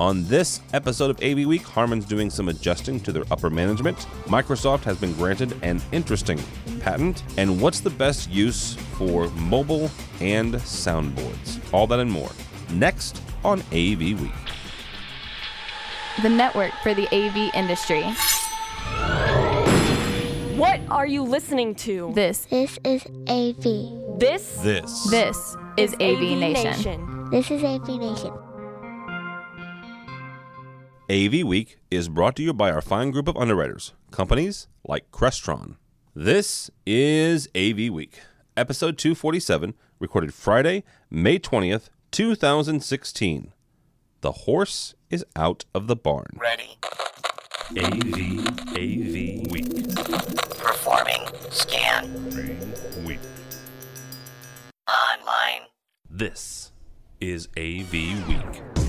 On this episode of AV Week, Harman's doing some adjusting to their upper management. Microsoft has been granted an interesting patent. And what's the best use for mobile and soundboards? All that and more. Next on AV Week. the network for the AV industry. What are you listening to? This, This is AV. This This. this is AV, Nation. This is AV Nation. AV Week is brought to you by our fine group of underwriters, companies like Crestron. This is AV Week, episode 247, recorded Friday, May 20th, 2016. The horse is out of the barn. Ready. AV, AV Week. Performing. Scan. Week. Online. This is AV Week.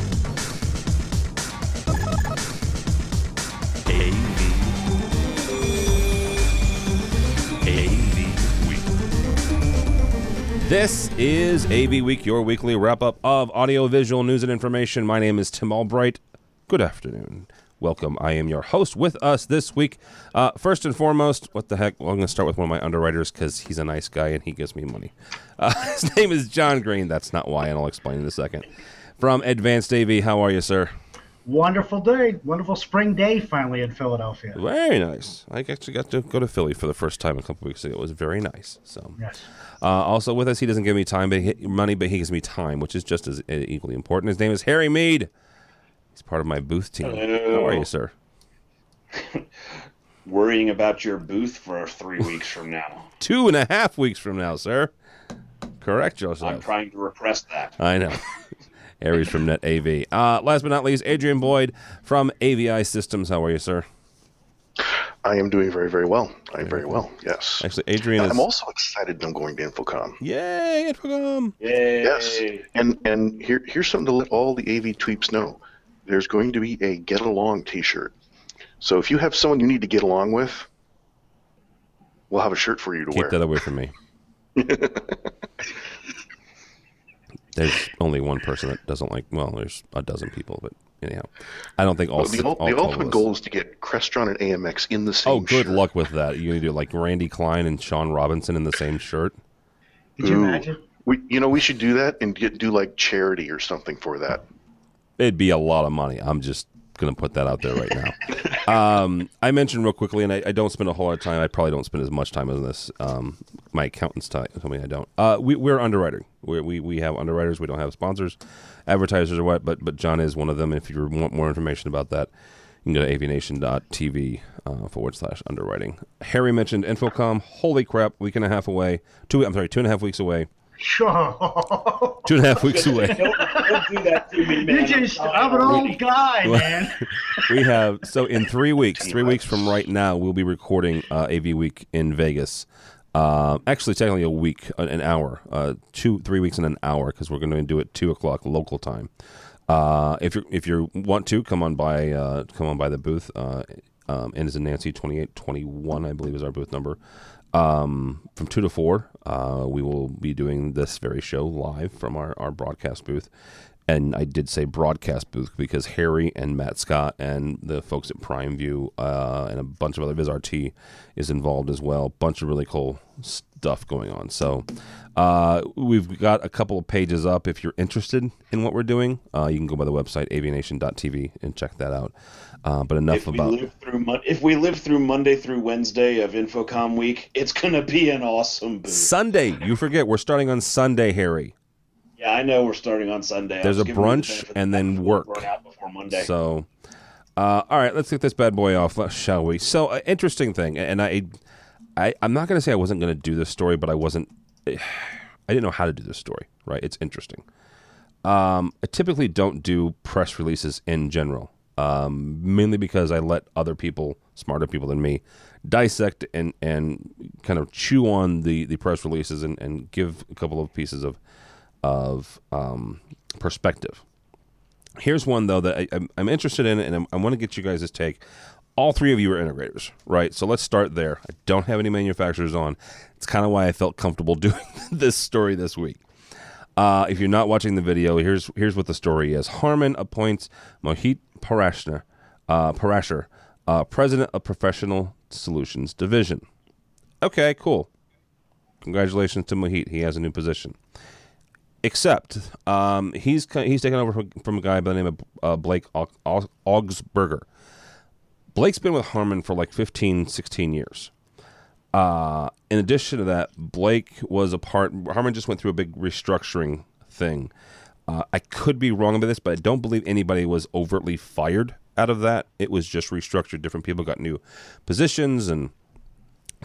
This is AV Week, your weekly wrap up of audiovisual news and information. My name is Tim Albright. Good afternoon. Welcome. I am your host with us this week. Uh, first and foremost, what the heck? Well, I'm going to start with one of my underwriters because he's a nice guy and he gives me money. Uh, his name is John Greene. That's not why, and I'll explain in a second. From Advanced AV, how are you, sir? Wonderful day, wonderful spring day finally in Philadelphia. Very nice. I actually got to go to Philly for the first time a couple weeks ago. It was very nice. So, Yes. uh, also with us, he doesn't give me time, but he, money, but he gives me time, which is just as uh, equally important. His name is Harry Mead. He's part of my booth team. How are you, sir? worrying about your booth for three weeks from now. Two and a half weeks from now, sir. Correct yourself. I'm trying to repress that. I know. Aries from Net AV. Uh, last but not least, Adrian Boyd from AVI Systems. How are you, sir? I am doing very, very well. I'm very well. Yes. Actually, Adrian is. I'm also excited. I'm going to InfoComm. Yay, InfoComm. Yay! Yes. And and here here's something to let all the AV tweeps know. There's going to be a get along T-shirt. So if you have someone you need to get along with, we'll have a shirt for you to Keep wear. that away from me. there's only one person that doesn't like. Well, there's a dozen people, but anyhow, I don't think all. Well, the, all the 12 of ultimate us- goal is to get Crestron and AMX in the same Oh, good shirt. luck with that. You're gonna do like Randy Klein and Sean Robinson in the same shirt. Could you Ooh. imagine? We, you know, we should do that and get do like charity or something for that. It'd be a lot of money. I'm just gonna put that out there right now. um, I mentioned real quickly, and I, I don't spend a whole lot of time. I probably don't spend as much time on this. Um, my accountants tell me I don't. Uh, we, we're underwriting. we we we have underwriters. We don't have sponsors, advertisers or what. But but John is one of them. If you want more information about that, you can go to avnation.tv uh, forward slash underwriting. Harry mentioned InfoComm. Holy crap! Week and a half away. Two. I'm sorry, two and a half weeks away. Sure. Two and a half weeks away. Don't, don't do that to me, man. you just, I'm I'm an old guy, man. we have so in three weeks, three weeks from right now, we'll be recording uh, AV Week in Vegas. Uh, actually, technically a week, an- an hour, uh, two, three weeks and an hour, because we're going to do it two o'clock local time. Uh, if you if you want to come on by, uh, come on by the booth. Uh, um, and is in Nancy twenty eight twenty one, I believe, is our booth number. Um, from two to four, uh, we will be doing this very show live from our, our broadcast booth. And I did say broadcast booth because Harry and Matt Scott and the folks at Prime View uh, and a bunch of other VizRT is involved as well. Bunch of really cool stuff going on. So uh, we've got a couple of pages up. If you're interested in what we're doing, uh, you can go by the website avnation.tv and check that out. Uh, but enough If we about live through Mon- if we live through Monday through Wednesday of InfoComm week, it's gonna be an awesome booth. Sunday. You forget we're starting on Sunday, Harry. Yeah, I know we're starting on Sunday. There's a you the brunch and then work. out before Monday. So, uh, all right, let's get this bad boy off, uh, shall we? So, uh, interesting thing, and I, I, I'm not going to say I wasn't going to do this story, but I wasn't. I didn't know how to do this story. Right? It's interesting. Um, I typically don't do press releases in general, um, mainly because I let other people, smarter people than me, dissect and and kind of chew on the the press releases and, and give a couple of pieces of of um, perspective. Here's one though that I, I'm, I'm interested in, and I'm, I want to get you guys' take. All three of you are integrators, right? So let's start there. I don't have any manufacturers on. It's kind of why I felt comfortable doing this story this week. Uh, if you're not watching the video, here's here's what the story is. Harman appoints Mohit Parashner, uh, Parashar, uh, president of Professional Solutions Division. Okay, cool. Congratulations to Mohit. He has a new position. Except um, he's he's taken over from, from a guy by the name of uh, Blake Aug- Aug- Augsburger. Blake's been with Harman for like 15, 16 years. Uh, in addition to that, Blake was a part. Harman just went through a big restructuring thing. Uh, I could be wrong about this, but I don't believe anybody was overtly fired out of that. It was just restructured. Different people got new positions, and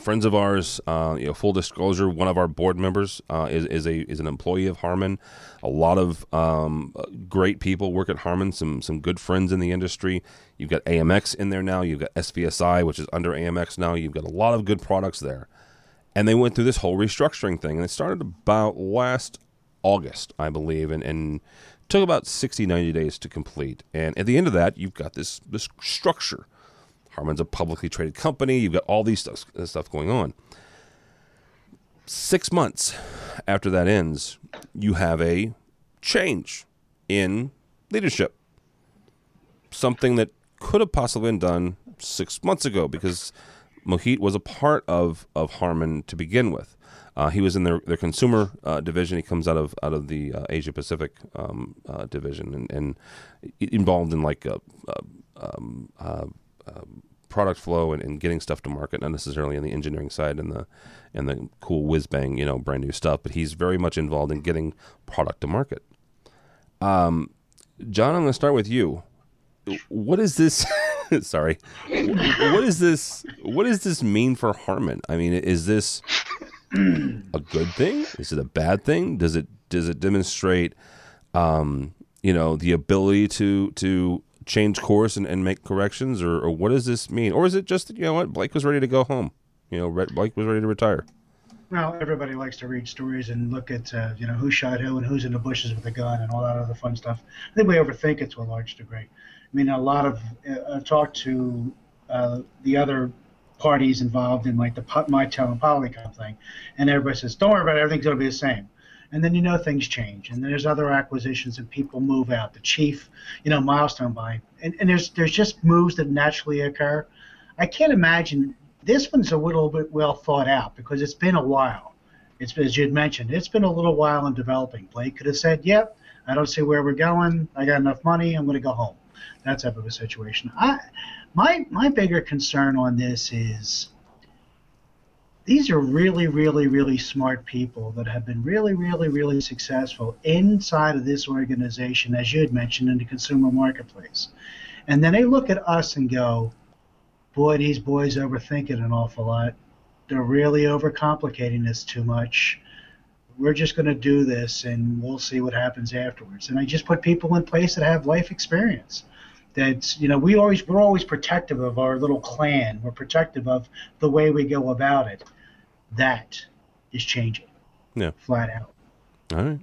friends of ours. Uh, you know, full disclosure, one of our board members uh, is is a is an employee of Harman. A lot of um, great people work at Harman. Some some good friends in the industry. You've got AMX in there now. You've got SVSI, which is under AMX now. You've got a lot of good products there. And they went through this whole restructuring thing, and it started about last August, I believe, and, and took about 60, 90 days to complete. And at the end of that, you've got this this structure. Harman's a publicly traded company. You've got all these stuff, stuff going on. Six months after that ends, you have a change in leadership. Something that could have possibly been done six months ago because Mohit was a part of, of Harman to begin with. Uh, he was in their, their consumer uh, division. He comes out of out of the uh, Asia Pacific um, uh, division and, and involved in like uh, uh, um, uh, um, product flow and, and getting stuff to market, not necessarily on the engineering side and the and the cool whiz bang, you know, brand new stuff. But he's very much involved in getting product to market. Um, John, I'm going to start with you. What is this? sorry, what is this? What does this mean for Harman? I mean, is this a good thing? Is it a bad thing? Does it does it demonstrate, um, you know, the ability to to change course and, and make corrections, or, or what does this mean? Or is it just that, you know what Blake was ready to go home? You know, Blake was ready to retire. Well, everybody likes to read stories and look at uh, you know who shot who and who's in the bushes with a gun and all that other fun stuff. I think we overthink it to a large degree. I mean, a lot of uh, I've talked to uh, the other parties involved in like the Mitel and Polycom thing, and everybody says, "Don't worry about it. Everything's going to be the same." And then you know things change, and there's other acquisitions, and people move out. The chief, you know, milestone buying, and, and there's there's just moves that naturally occur. I can't imagine this one's a little bit well thought out because it's been a while. It's as you mentioned, it's been a little while in developing. Blake could have said, "Yep, I don't see where we're going. I got enough money. I'm going to go home." That type of a situation. I, my my bigger concern on this is these are really, really, really smart people that have been really, really, really successful inside of this organization, as you had mentioned, in the consumer marketplace. And then they look at us and go, boy, these boys overthink it an awful lot. They're really overcomplicating this too much. We're just going to do this and we'll see what happens afterwards. And I just put people in place that have life experience. That's you know we always we're always protective of our little clan. We're protective of the way we go about it. That is changing. Yeah. Flat out. All right.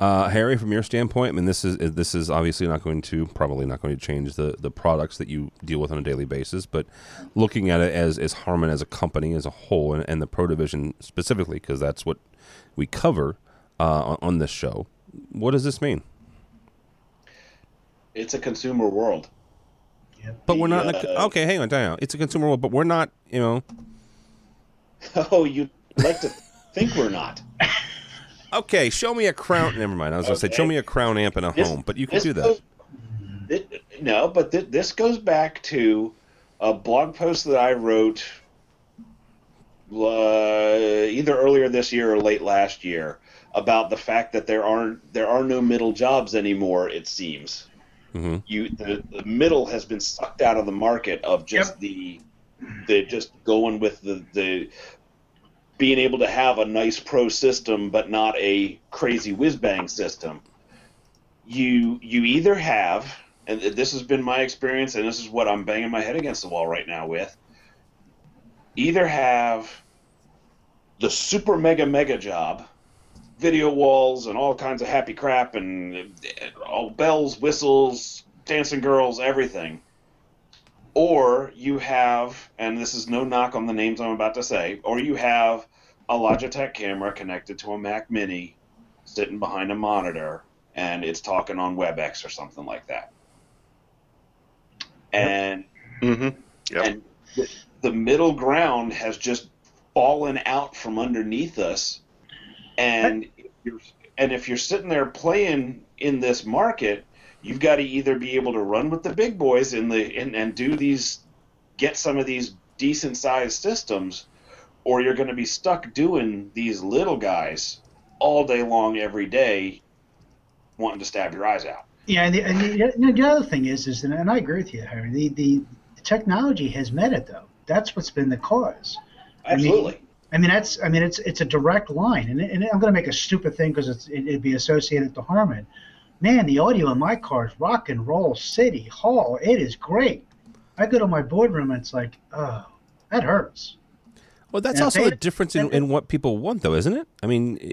Uh, Harry, from your standpoint, I mean, this is this is obviously not going to probably not going to change the, the products that you deal with on a daily basis, but looking at it as as Harman as a company as a whole, and, and the Pro Division specifically, because that's what we cover uh, on, on this show. What does this mean? It's a consumer world. But we're not. In a, Uh, okay, hang on, hang on. It's a consumer world, but we're not. You know. Oh, you'd like to think we're not. Okay, show me a crown. Never mind. I was going to say, show me a crown amp in a This- home, but you can do that. goes- it- no, but th- this goes back to a blog post that I wrote uh, either earlier this year or late last year about the fact that there aren't there are no middle jobs anymore. It seems mm-hmm. you the, the middle has been sucked out of the market of just Yep. the the just going with the the being able to have a nice pro system but not a crazy whiz bang system. You you either have and this has been my experience and this is what i'm banging my head against the wall right now with either have the super mega mega job video walls and all kinds of happy crap and uh, all bells whistles dancing girls everything or you have and this is no knock on the names i'm about to say or you have a logitech camera connected to a mac mini sitting behind a monitor and it's talking on WebEx or something like that. And Mm-hmm. Yep. and the, the middle ground has just fallen out from underneath us and and if you're sitting there playing in this market you've got to either be able to run with the big boys in the and, and do these get some of these decent sized systems or you're going to be stuck doing these little guys all day long every day wanting to stab your eyes out Yeah, and the, and the, the other thing is, is and, and I agree with you, Harry. The, the technology has met it though. That's what's been the cause. I mean, absolutely I mean, that's I mean, it's it's a direct line, and, and I'm going to make a stupid thing because it's it, it'd be associated to Harman. Man, the audio in my car is rock and roll city hall. It is great. I go to my boardroom and it's like, oh, that hurts. Well, that's Yeah, also the difference in, in what people want, though, isn't it? I mean,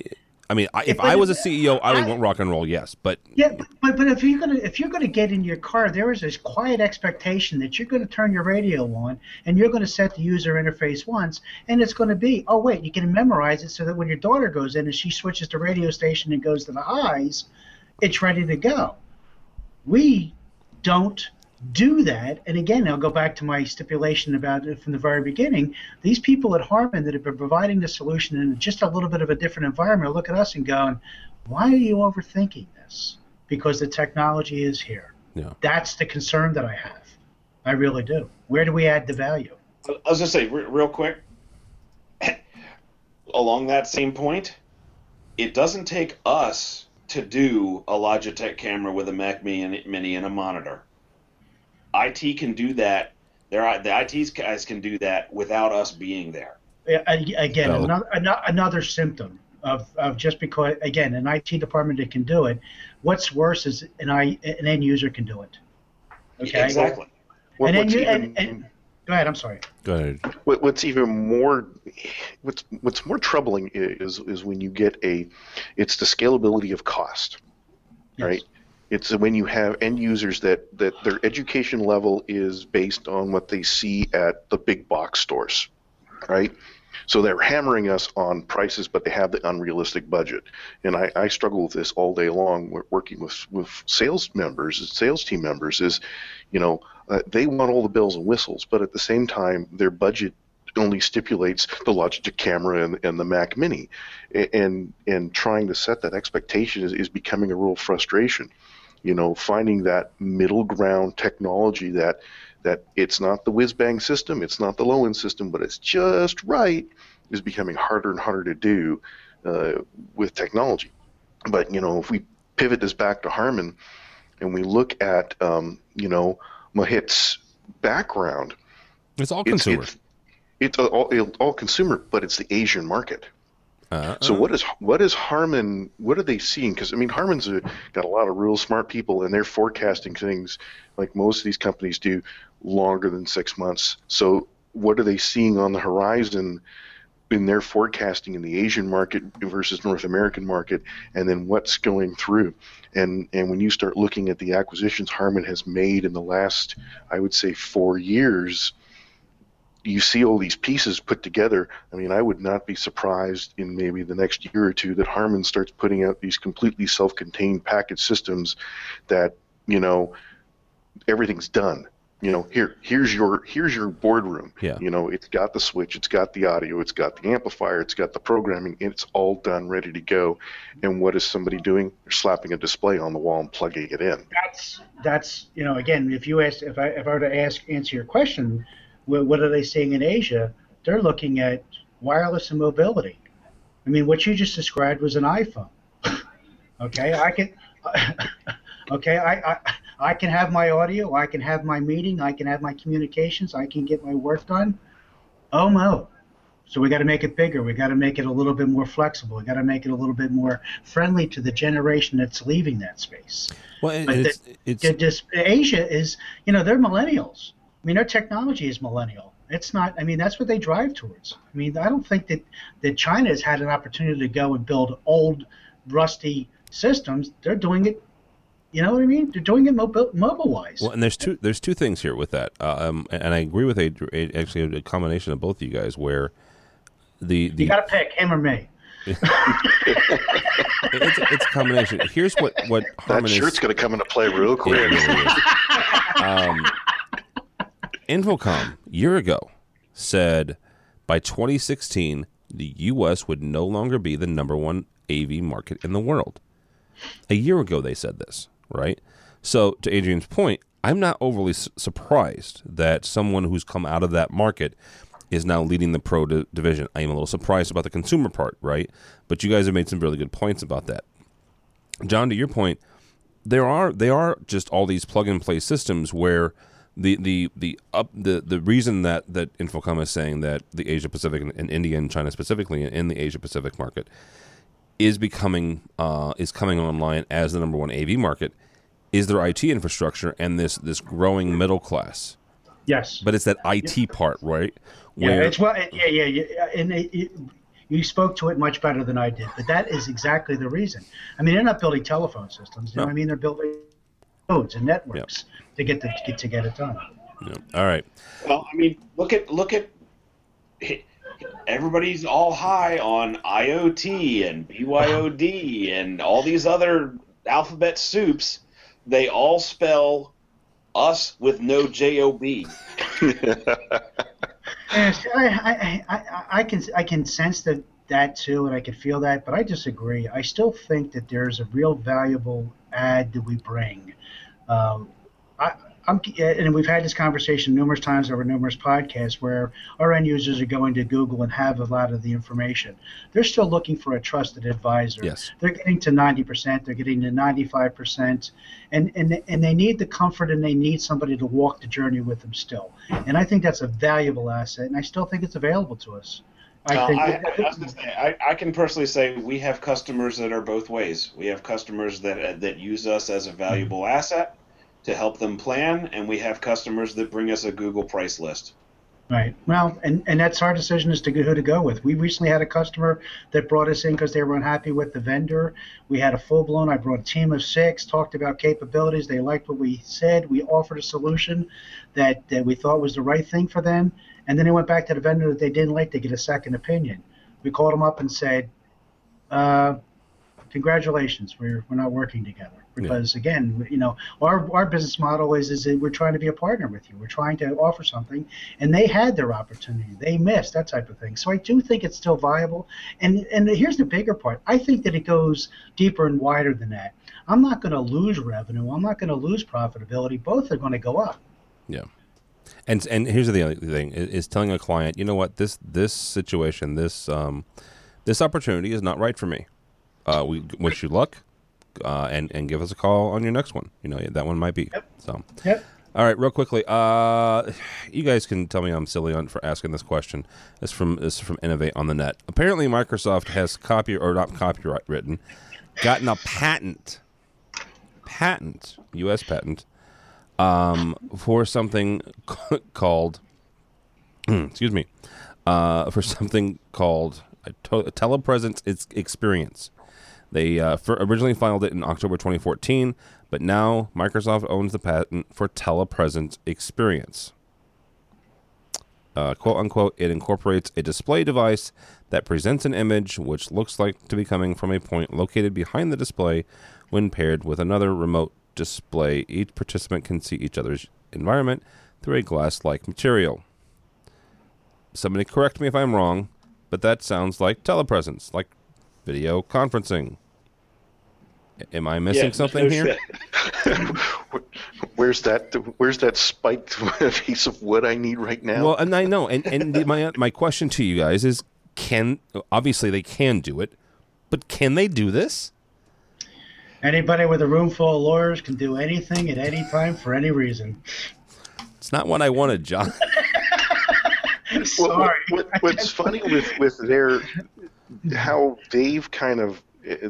I mean, I, if but I was a CEO, I would I- want rock and roll, yes, but Yeah, but but if you're gonna if you're gonna get in your car, there is this quiet expectation that you're gonna turn your radio on and you're gonna set the user interface once, and it's gonna be oh wait, you can memorize it so that when your daughter goes in and she switches to radio station and goes to the highs, it's ready to go. We don't do that, and again, I'll go back to my stipulation about it from the very beginning. These people at Harman that have been providing the solution in just a little bit of a different environment look at us and going, why are you overthinking this? Because the technology is here. Yeah. That's the concern that I have. I really do. Where do we add the value? I was gonna say re- real quick. along that same point, it doesn't take us to do a Logitech camera with a Mac Mini, Mini and a monitor. IT can do that. There, the IT guys can do that without us being there. Yeah, Again, So- another, another symptom of, of just because, again, an IT department that can do it. What's worse is an, I, an end user can do it. Okay. Exactly. What- And then what's you, even- and, and, go ahead. I'm sorry. go ahead. What, what's even more, what's what's more troubling is is when you get a, it's the scalability of cost, Yes. right? It's when you have end users that that their education level is based on what they see at the big box stores, right? So they're hammering us on prices, but they have the unrealistic budget. And I, I struggle with this all day long. Working with with sales members, sales team members, is, you know, uh, they want all the bells and whistles, but at the same time, their budget only stipulates the Logitech camera and, and the Mac Mini, and and trying to set that expectation is, is becoming a real frustration. You know, finding that middle ground technology that that it's not the whiz bang system, it's not the low end system, but it's just right, is becoming harder and harder to do uh, with technology. But you know, if we pivot this back to Harman, and we look at um, you know Mohit's background, It's all it's consumer. it's, it's all, it's all consumer, but it's the Asian market. Uh, So what is what is Harman? What are they seeing? Because I mean, Harman's a, got a lot of real smart people, and they're forecasting things like most of these companies do longer than six months. So what are they seeing on the horizon in their forecasting in the Asian market versus North American market, and then what's going through? And and when you start looking at the acquisitions Harman has made in the last, I would say, four years you see all these pieces put together. I mean, I would not be surprised in maybe the next year or two that Harman starts putting out these completely self-contained package systems that, you know, everything's done. You know, here here's your here's your boardroom. Yeah. You know, it's got the switch, it's got the audio, it's got the amplifier, it's got the programming, and it's all done, ready to go. And what is somebody doing? They're slapping a display on the wall and plugging it in. That's that's you know again if you ask if I if I were to ask answer your question, what, what are they seeing in Asia? They're looking at wireless and mobility. I mean, what you just described was an iPhone. okay, I can. okay, I, I I can have my audio, I can have my meeting, I can have my communications, I can get my work done. Oh no. So we got to make it bigger. We got to make it a little bit more flexible. We got to make it a little bit more friendly to the generation that's leaving that space. well, but and the- it's it's Asia is, you know, they're millennials. I mean, their technology is millennial. It's not. I mean, that's what they drive towards. I mean, I don't think that that China has had an opportunity to go and build old, rusty systems. They're doing it. You know what I mean? They're doing it mobile, mobile wise. Well, and there's two there's two things here with that, uh, um, and I agree with a, a- actually a combination of both of you guys where the the you got to pick him or me. it's, it's a combination. Here's what what That Harman is. shirt's going to come into play real It quick. really um, InfoComm year ago said by 2016 the U.S. would no longer be the number one AV market in the world. A year ago they said this, right? So to Adrian's point, I'm not overly su- surprised that someone who's come out of that market is now leading the pro di- division. I am a little surprised about the consumer part, right? But you guys have made some really good points about that. John, to your point, there are they are just all these plug and play systems where the the the up the the reason that that InfoComm is saying that the Asia Pacific and, and India and China specifically in the Asia Pacific market is becoming uh, is coming online as the number one AV market is their IT infrastructure and this this growing middle class. Yes. But it's that IT part, right? Yeah, it's well, yeah, yeah, yeah, and it, it, you spoke to it much better than I did. But that is exactly the reason. I mean, they're not building telephone systems. You know what I mean? They're building nodes and networks to get the, to get to get it done. Yeah. All right. Well, I mean, look at look at everybody's all high on IoT and BYOD and all these other alphabet soups. They all spell us with no job. I, can I can sense that that too, and I can feel that, but I disagree. I still think that there's a real valuable add that we bring. Um, I, I'm, and we've had this conversation numerous times over numerous podcasts where our end users are going to Google and have a lot of the information. They're still looking for a trusted advisor. Yes. They're getting to 90%, they're getting to 95%, and, and, and they need the comfort and they need somebody to walk the journey with them still. And I think that's a valuable asset, and I still think it's available to us. I Uh, I, I, say, I, I can personally say we have customers that are both ways. We have customers that that use us as a valuable asset to help them plan, and we have customers that bring us a Google price list. Right. Well, and, and that's our decision as to who to go with. We recently had a customer that brought us in because they were unhappy with the vendor. We had a full blown, I brought a team of six, talked about capabilities. They liked what we said. We offered a solution that, that we thought was the right thing for them. And then they went back to the vendor that they didn't like to get a second opinion. We called them up and said, uh, congratulations, we're, we're not working together. Because again, you know, our, our business model is is that we're trying to be a partner with you. We're trying to offer something, and they had their opportunity, they missed that type of thing. So I do think it's still viable. And and here's the bigger part. I think that it goes deeper and wider than that. I'm not going to lose revenue. I'm not going to lose profitability. Both are going to go up. Yeah. And and here's the other thing is, is telling a client, you know what, this this situation, this um, this opportunity is not right for me. Uh, we wish you luck, uh, and and give us a call on your next one. You know that one might be. So. Yep. All right, real quickly. Uh, you guys can tell me I'm silly on for asking this question. This is from this from InAVate on the Net. Apparently, Microsoft has copy or not copyright written, gotten a patent, patent, U.S. patent, um, for something called, excuse me, uh, for something called a, to- a telepresence experience. They uh, originally filed it in October 2014, but now Microsoft owns the patent for telepresence experience. Uh, quote unquote, it incorporates a display device that presents an image which looks like to be coming from a point located behind the display when paired with another remote display. Each participant can see each other's environment through a glass like material. Somebody correct me if I'm wrong, but that sounds like telepresence, like video conferencing. A- Am I missing Yeah, something no here? Where's that? Where's that spiked piece of wood I need right now? Well, and I know, and and the, my my question to you guys is, can obviously they can do it, but can they do this? Anybody with a room full of lawyers can do anything at any time for any reason. It's not what I wanted, John. Well, Sorry. what, what's funny with with their how they've kind of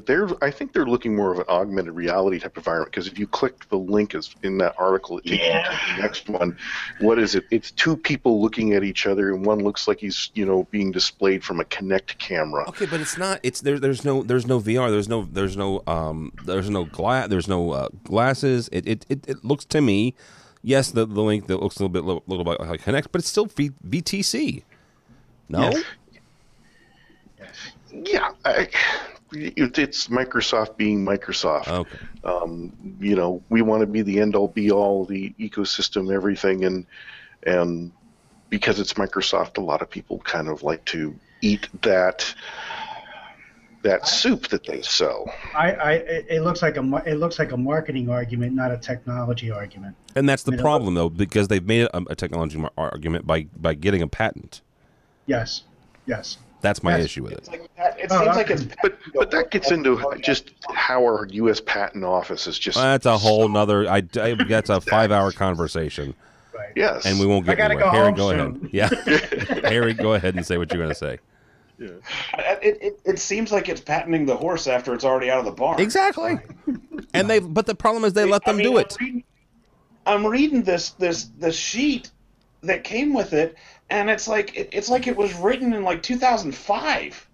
they're I think they're looking more of an augmented reality type environment because if you click the link is in that article, it takes you to the next one. What is it? It's two people looking at each other, and one looks like he's you know being displayed from a Kinect camera. Okay, but it's not. It's there. There's no. There's no VR. There's no. There's no. Um. There's no glass. There's no uh, glasses. It, it. It. It looks to me. Yes, the the link that looks a little bit little, little bit like Kinect, but it's still v, VTC. No. Yes. Yeah, I, it- it's Microsoft being Microsoft. Okay. Um, you know, we want to be the end all be all, the ecosystem, everything, and and because it's Microsoft, a lot of people kind of like to eat that that soup that they sell. I, I, it it looks like a, it looks like a marketing argument, not a technology argument. And that's the You know, problem, though, because they've made a, a technology mar- argument by by getting a patent. Yes, yes. That's my Yes. issue with It's it. like that- it Oh, seems like it's But but that gets into just how our U.S. Patent Office is just That's a whole nother. I, I that's a five hour conversation, Right. yes, and we won't get I gotta anywhere. go Harry, home go soon. ahead. Yeah, Harry, go ahead and say what you're going to say. it, it, it seems like it's patenting the horse after it's already out of the barn. Exactly. And they, but the problem is they let I them mean, do it. I'm reading, I'm reading this this the sheet that came with it, and it's like it, it's like it was written in like 2005.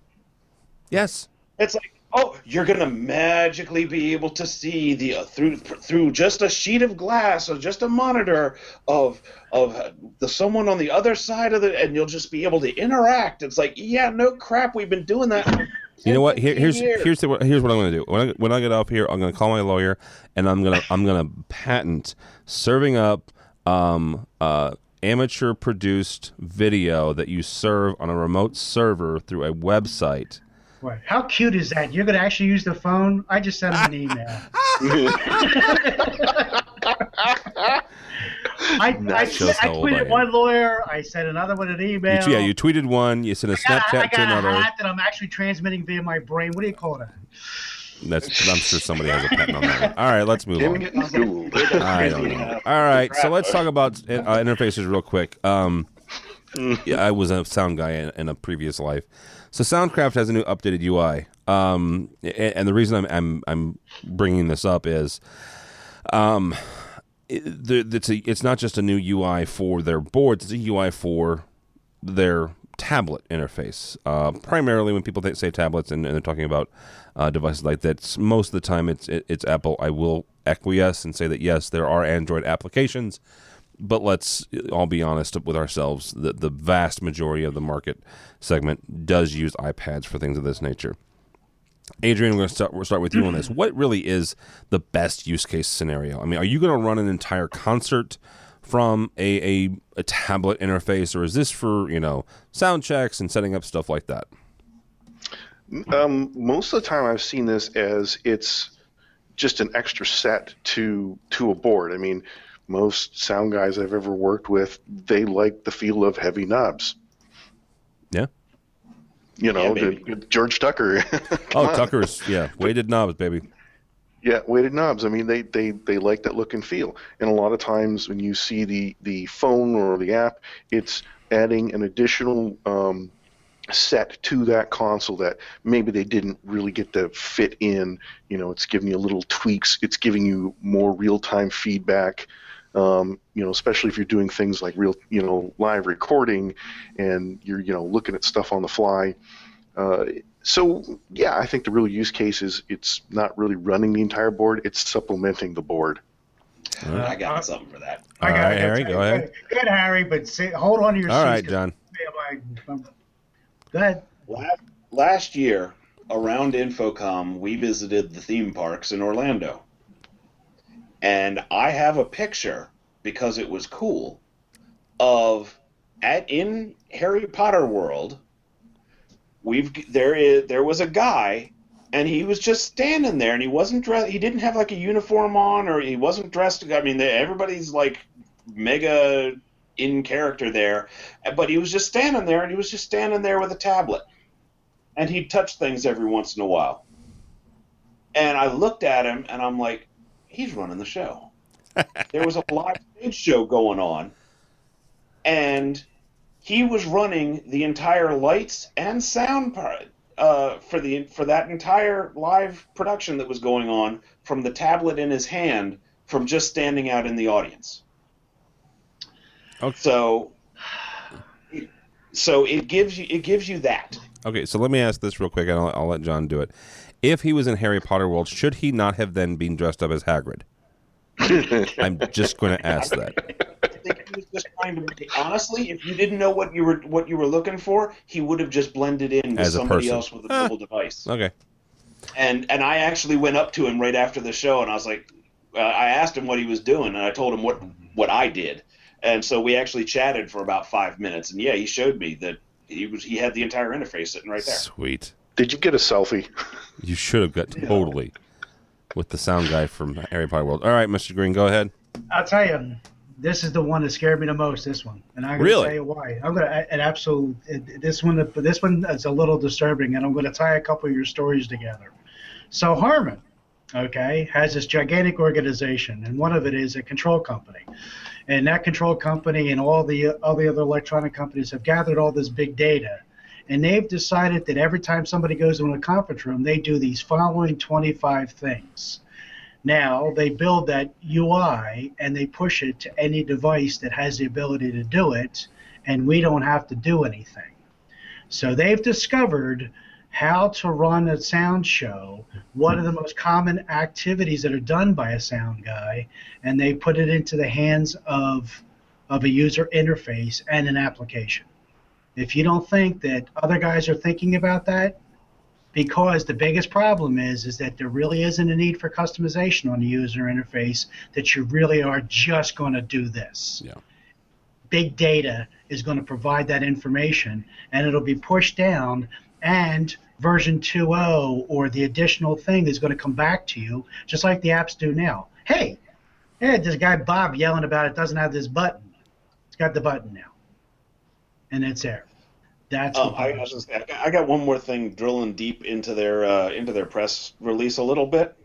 Yes. It's like, oh, you're gonna magically be able to see the uh, through through just a sheet of glass or just a monitor of of uh, the someone on the other side of the, and you'll just be able to interact. It's like, yeah, no crap, we've been doing that. You know what? Here, here's here's the, here's what I'm going to do. When I, when I get off here, I'm going to call my lawyer, and I'm gonna I'm gonna patent serving up um, uh, amateur produced video that you serve on a remote server through a website. Right. How cute is that? You're going to actually use the phone? I just sent him an email. I, I, I I tweeted one lawyer. I sent another one an You, email. yeah, you tweeted one. You sent a I got, I Snapchat to got a another. hat that I'm actually transmitting via my brain. What do you call that? That's I'm sure somebody has a patent on that. One. All right, let's move on. I don't know. All right, so let's talk about uh, interfaces real quick. Um, yeah, I was a sound guy in, in a previous life. So Soundcraft has a new updated UI, um, a- and, the reason I'm, I'm I'm bringing this up is, um, it, the- it's a, it's not just a new UI for their boards; it's a UI for their tablet interface. Uh, primarily, when people say tablets and, and they're talking about uh, devices like that, most of the time it's it, it's Apple. I will acquiesce and say that yes, there are Android applications, but let's all be honest with ourselves. The the vast majority of the market segment does use iPads for things of this nature. Adrian, we're going to start, we'll start with you on this. What really is the best use case scenario? I mean, are you going to run an entire concert from a, a, a tablet interface, or is this for, you know, sound checks and setting up stuff like that? Um, most of the time, I've seen this as it's just an extra set to to a board. I mean, most sound guys I've ever worked with, they like the feel of heavy knobs. Yeah. You know, Yeah, the- George Tucker. Oh, Tucker's, yeah, weighted knobs, baby. Yeah, weighted knobs. I mean, they, they, they like that look and feel. And a lot of times when you see the, the phone or the app, it's adding an additional um, set to that console that maybe they didn't really get to fit in. You know, it's giving you little tweaks. It's giving you more real time feedback. Um, you know, especially if you're doing things like real, you know, live recording, and you're, you know, looking at stuff on the fly. Uh, so yeah, I think the real use case is it's not really running the entire board; it's supplementing the board. I got something for that. I All got right, it. Harry, go ahead. Good, good, Harry, but say, hold on to your All seats, right, 'cause- John. Go ahead. Last, last year, around InfoComm, we visited the theme parks in Orlando. And I have a picture, because it was cool, of at in Harry Potter World, we've there is there was a guy and he was just standing there and he wasn't dressed he didn't have like a uniform on or he wasn't dressed I mean everybody's like mega in character there but he was just standing there and he was just standing there with a tablet and he'd touch things every once in a while. And I looked at him and I'm like, he's running the show. there was a live stage show going on, and he was running the entire lights and sound part uh, for the for that entire live production that was going on from the tablet in his hand from just standing out in the audience. Okay. So, so it gives you it gives you that. Okay, so let me ask this real quick, and I'll, I'll let John do it. If he was in Harry Potter world, should he not have then been dressed up as Hagrid? I'm just going to ask that. I think he was just trying to. Honestly, if you didn't know what you were what you were looking for, he would have just blended in with As somebody person. else with a Ah. mobile device. Okay. And and I actually went up to him right after the show, and I was like, uh, I asked him what he was doing, and I told him what what I did, and so we actually chatted for about five minutes, and yeah, he showed me that he was he had the entire interface sitting right there. Sweet. Did you get a selfie? You should have got totally with the sound guy from Harry Potter World. All right, Mr. Greene, go ahead. I'll tell you, this is the one that scared me the most. This one, and I'm going to Really? tell you why. I'm to an absolute. This one, this one is a little disturbing, and I'm going to tie a couple of your stories together. So Harman, okay, has this gigantic organization, and one of it is a control company, and that control company and all the all the other electronic companies have gathered all this big data. And they've decided that every time somebody goes into a conference room, they do these following 25 things. Now they build that UI and they push it to any device that has the ability to do it, and we don't have to do anything. So they've discovered how to run a sound show, what are the most common activities that are done by a sound guy, and they put it into the hands of, of a user interface and an application. If you don't think that other guys are thinking about that, because the biggest problem is is that there really isn't a need for customization on the user interface that you really are just going to do this. Yeah. big data is going to provide that information and it'll be pushed down and version 2.0 or the additional thing is going to come back to you just like the apps do now. Hey hey this guy bob yelling about it doesn't have this button. It's got the button now. And it's there that's Um, what I, I, was gonna say, I got- I got one more thing drilling deep into their uh, into their press release a little bit.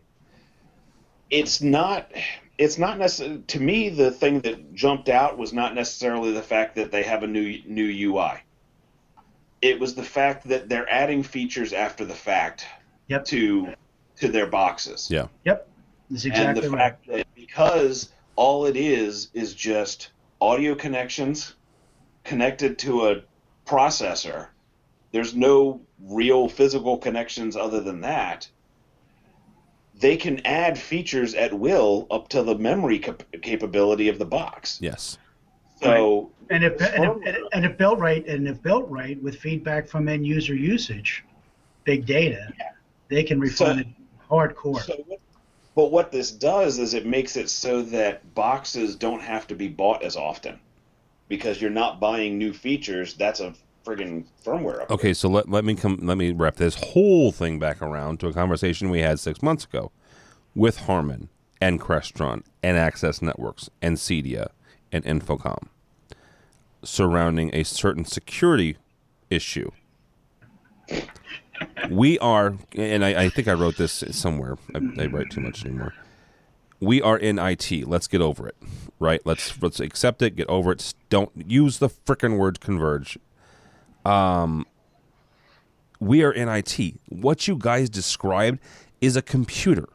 It's not it's not necessarily to me the thing that jumped out was not necessarily the fact that they have a new new UI. It was the fact that they're adding features after the fact Yep. to to their boxes. Yeah. yep that's and the right fact that because all it is is just audio connections connected to a processor there's no real physical connections other than that they can add features at will up to the memory cap- capability of the box. Yes. so And if, and, if, and if built right, and if built right with feedback from end user usage, big data, they can refine So- it hardcore. So what, but what this does is it makes it so that boxes don't have to be bought as often because you're not buying new features. That's a friggin' firmware upgrade. Okay, so let, let me come let me wrap this whole thing back around to a conversation we had six months ago with Harman and Crestron and Access Networks and Cedia and InfoComm surrounding a certain security issue. We are, and I, I think I wrote this somewhere. I, I write too much anymore. We are in IT. Let's get over it, right? Let's let's accept it. Get over it. Don't use the frickin' word converge Um, we are in IT. What you guys described is a computer,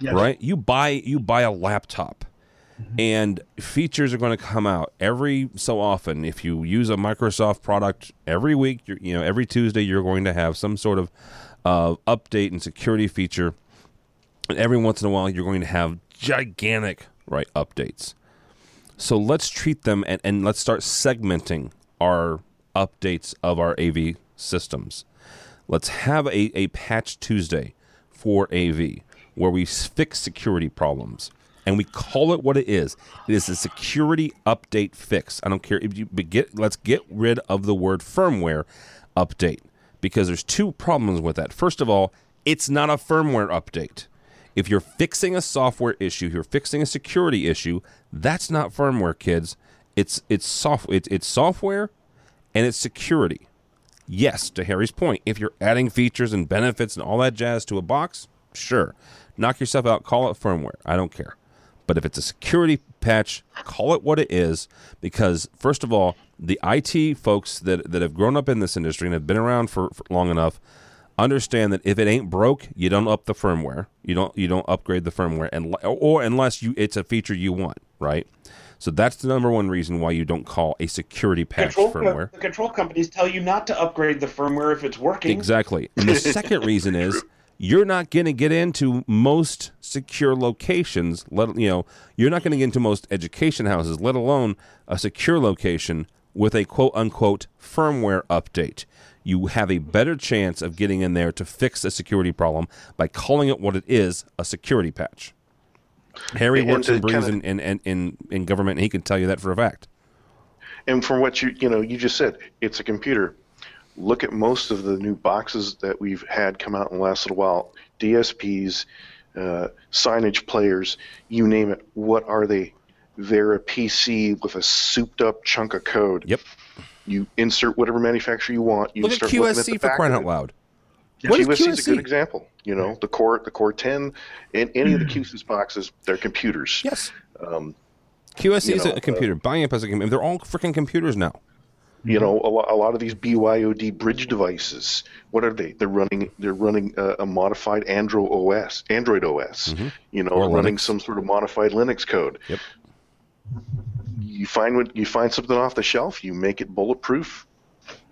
Yes. right? You buy you buy a laptop, and features are going to come out every so often. If you use a Microsoft product every week, you're, you know every Tuesday you're going to have some sort of uh, update and security feature, and every once in a while you're going to have gigantic right updates. So let's treat them and, and let's start segmenting our updates of our AV systems. Let's have a, a patch Tuesday for AV where we fix security problems and we call it what it is. It is a security update fix. I don't care if you get let's get rid of the word firmware update because there's two problems with that. First of all, it's not a firmware update. If you're fixing a software issue, you're fixing a security issue, that's not firmware, kids. It's it's soft it's, it's software and it's security. Yes, to Harry's point, if you're adding features and benefits and all that jazz to a box, sure. Knock yourself out, call it firmware. I don't care. But if it's a security patch, call it what it is because first of all, the IT folks that that have grown up in this industry and have been around for, for long enough understand that if it ain't broke, you don't up the firmware. You don't you don't upgrade the firmware and or unless you it's a feature you want, right? So that's the number one reason why you don't call a security patch Control firmware. the control companies tell you not to upgrade the firmware if it's working. Exactly. And the second reason is you're not going to get into most secure locations. Let you know, you're not going to get into most education houses, let alone a secure location with a quote unquote firmware update. You have a better chance of getting in there to fix a security problem by calling it what it is a security patch. Harry And works and breathes kinda- in, in, in, in, in government, and he can tell you that for a fact. And from what you you know you just said, it's a computer. Look at most of the new boxes that we've had come out in the last little while. DSPs, uh, signage players, you name it. What are they? They're a PC with a souped-up chunk of code. Yep. You insert whatever manufacturer you want. You Look at start looking QSC the for crying out loud. What is QSC is a good example. You know, the core, the core 10, and any of the Q-SYS boxes, they're computers. Yes. Um, QSC is know, a computer. Biamp is a computer. They're all freaking computers now. you know, a, lo- a lot of these BYOD bridge devices. What are they? They're running. They're running a, a modified Android OS. Android OS. You know, Mm-hmm. Or running Linux. some sort of modified Linux code. Yep. You find what you find something off the shelf. You make it bulletproof.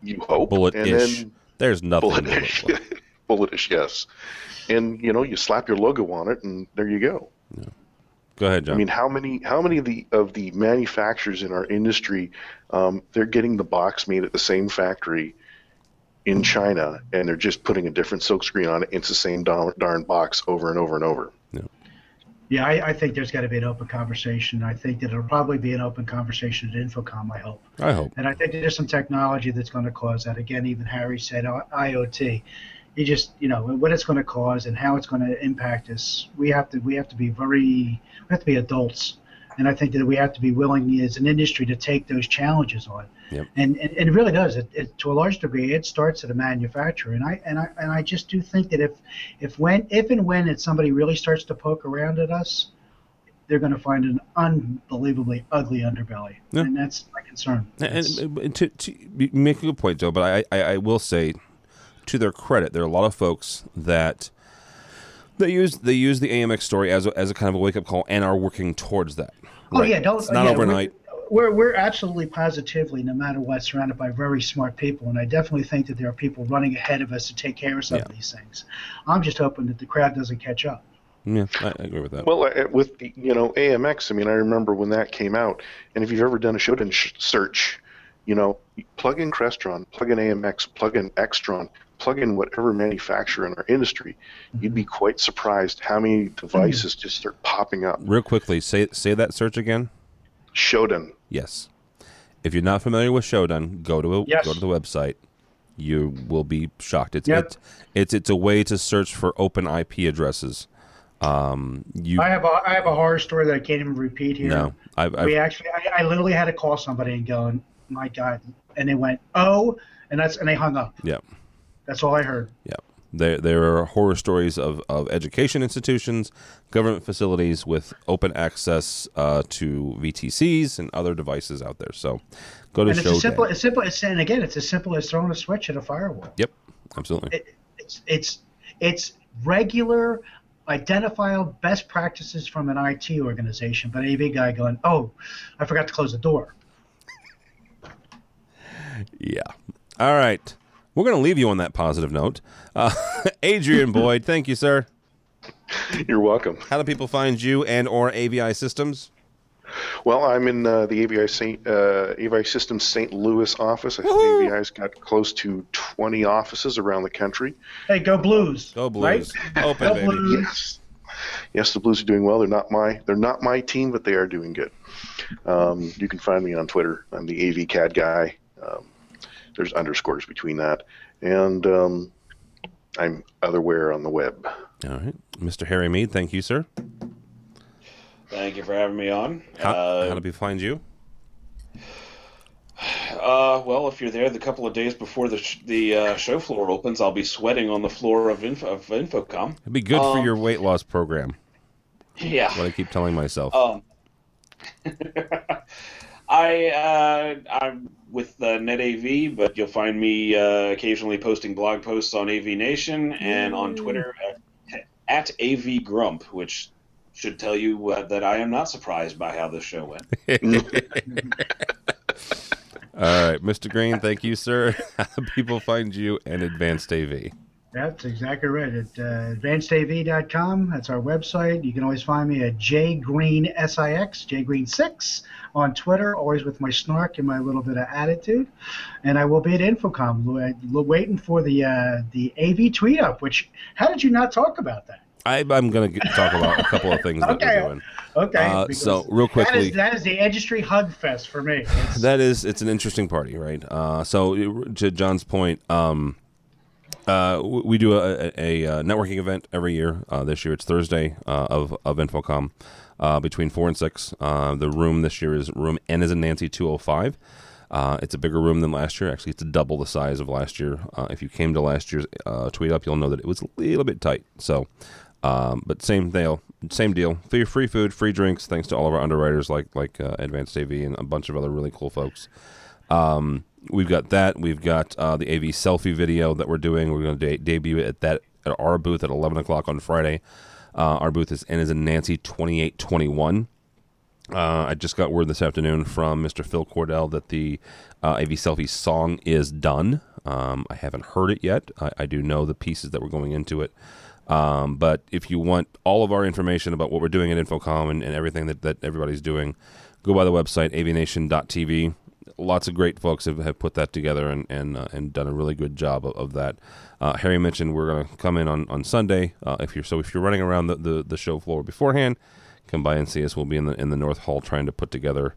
You hope. and Bullet-ish. then There's nothing. bulletish. bullet- bulletish, yes. And you know, you slap your logo on it, and there you go. Go ahead, John. I mean, how many how many of the of the manufacturers in our industry, um, they're getting the box made at the same factory in China, and they're just putting a different silkscreen on it. It's the same darn, darn box over and over and over. Yeah, I, I think there's got to be an open conversation. I think that it'll probably be an open conversation at InfoComm. I hope. I hope. And I think there's some technology that's going to cause that. Again, even Harry said uh, IoT. You just, you know, what it's going to cause and how it's going to impact us. We have to, we have to be very, we have to be adults, and I think that we have to be willing as an industry to take those challenges on. Yep. And, and, and it really does. It, it, to a large degree, it starts at a manufacturer, and I and I and I just do think that if if when if and when it, somebody really starts to poke around at us, they're going to find an unbelievably ugly underbelly, Yeah. and that's my concern. That's- And, and to, to you make a good point, Joe, but I, I, I will say, to their credit, there are a lot of folks that they use they use the AMX story as a, as a kind of a wake up call and are working towards that. Oh Right. yeah, don't. It's not yeah, overnight. We're, we're we're absolutely positively, no matter what, surrounded by very smart people, and I definitely think that there are people running ahead of us to take care of some of these things. I'm just hoping that the crowd doesn't catch up. Yeah, I, I agree with that. Well, uh, with the, you know AMX, I mean, I remember when that came out, and if you've ever done a Shodan sh- search, you know, plug in Crestron, plug in AMX, plug in Extron, plug in whatever manufacturer in our industry, you'd be quite surprised how many devices just start popping up. Real quickly, say say that search again. Shodan. Yes. If you're not familiar with Shodan, go to Yes. go to the website. You will be shocked. It's Yep. it's, it's it's a way to search for open IP addresses. Um, you I have a I have a horror story that I can't even repeat here. no, I've, I've we actually, I, I literally had to call somebody and go, "My God!" And they went, "Oh," and that's and they hung up. yeah. That's all I heard. Yeah. There, there are horror stories of, of education institutions, government facilities with open access uh, to VTCs and other devices out there. So go to And it's simple, it's simple as and again, it's as simple as throwing a switch at a firewall. Yep, absolutely. It, it's it's it's regular, identifiable best practices from an IT organization, but AV guy going, "Oh, I forgot to close the door." Yeah. All right. We're going to leave you on that positive note. Uh, Adrian Boyd, thank you, sir. You're welcome. How do people find you and or AVI Systems? Well, I'm in uh, the AVI Saint uh, AVI Systems St. Louis office. I think Woohoo! AVI's got close to 20 offices around the country. Hey, go Blues! Go Blues. Right? Open, Go baby. Blues. Yes, yes, the Blues are doing well. They're not my they're not my team, but they are doing good. Um, you can find me on Twitter. I'm the AV CAD guy. Um, there's underscores between that, and um, I'm otherwhere on the web. All right. Mr. Harry Mead, thank you, sir. Thank you for having me on. How, uh, how do people find you? uh, well, if you're there the couple of days before the sh- the uh, show floor opens, I'll be sweating on the floor of, Info- of InfoComm. It'd be good for um, your weight loss program. Yeah. What I keep telling myself. Um, I uh, I'm with uh, NetAV, but you'll find me uh, occasionally posting blog posts on AV Nation and on Twitter at, at AV Grump, which should tell you uh, that I am not surprised by how this show went. All right, Mr. Greene, thank you, sir. How people find you and Advanced AV? That's exactly right. At uh, advancedav.com, that's our website. You can always find me at jgreen6, jgreen6 on Twitter, always with my snark and my little bit of attitude. And I will be at InfoComm, waiting for the uh, the AV tweet up. Which, how did you not talk about that? I, I'm going to talk about a couple of things that Okay. we're doing. Okay. Uh, so, real that quickly- is, that is the industry hug fest for me. That is, it's an interesting party, right? Uh, so, to John's point, um, uh, we do a, a, a uh, networking event every year. Uh, this year, it's Thursday uh, of of InfoComm uh, between four and six. Uh, the room this year is room N is in Nancy two hundred five. Uh, it's a bigger room than last year. Actually, it's double the size of last year. If you came to last year's tweet up, you'll know that it was a little bit tight. So, um, but same deal, same deal. Free, free food, free drinks. Thanks to all of our underwriters like like Advanced AV and a bunch of other really cool folks. Um, we've got that. We've got uh, the AV selfie video that we're doing. We're going to de- debut it at that at our booth at eleven o'clock on Friday. Uh, our booth is N is in Nancy twenty eight twenty one. Uh, I just got word this afternoon from Mr. Phil Cordell that the uh, AV Selfie song is done. Um, I haven't heard it yet. I, I do know the pieces that were going into it. Um, but if you want all of our information about what we're doing at InfoComm and, and everything that, that everybody's doing, go by the website, avnation.tv. Lots of great folks have, have put that together and and, uh, and done a really good job of, of that. Uh, Harry mentioned we're going to come in on, on Sunday. Uh, if you're so if you're running around the, the, the show floor beforehand, come by and see us. We'll be in the in the North Hall trying to put together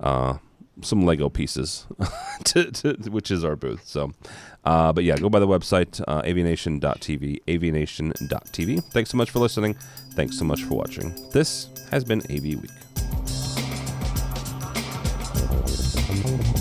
uh, some Lego pieces, to, to, which is our booth. So, uh, but yeah, go by the website uh, avnation.tv, avnation.tv. Thanks so much for listening. Thanks so much for watching. This has been AV Week. 何?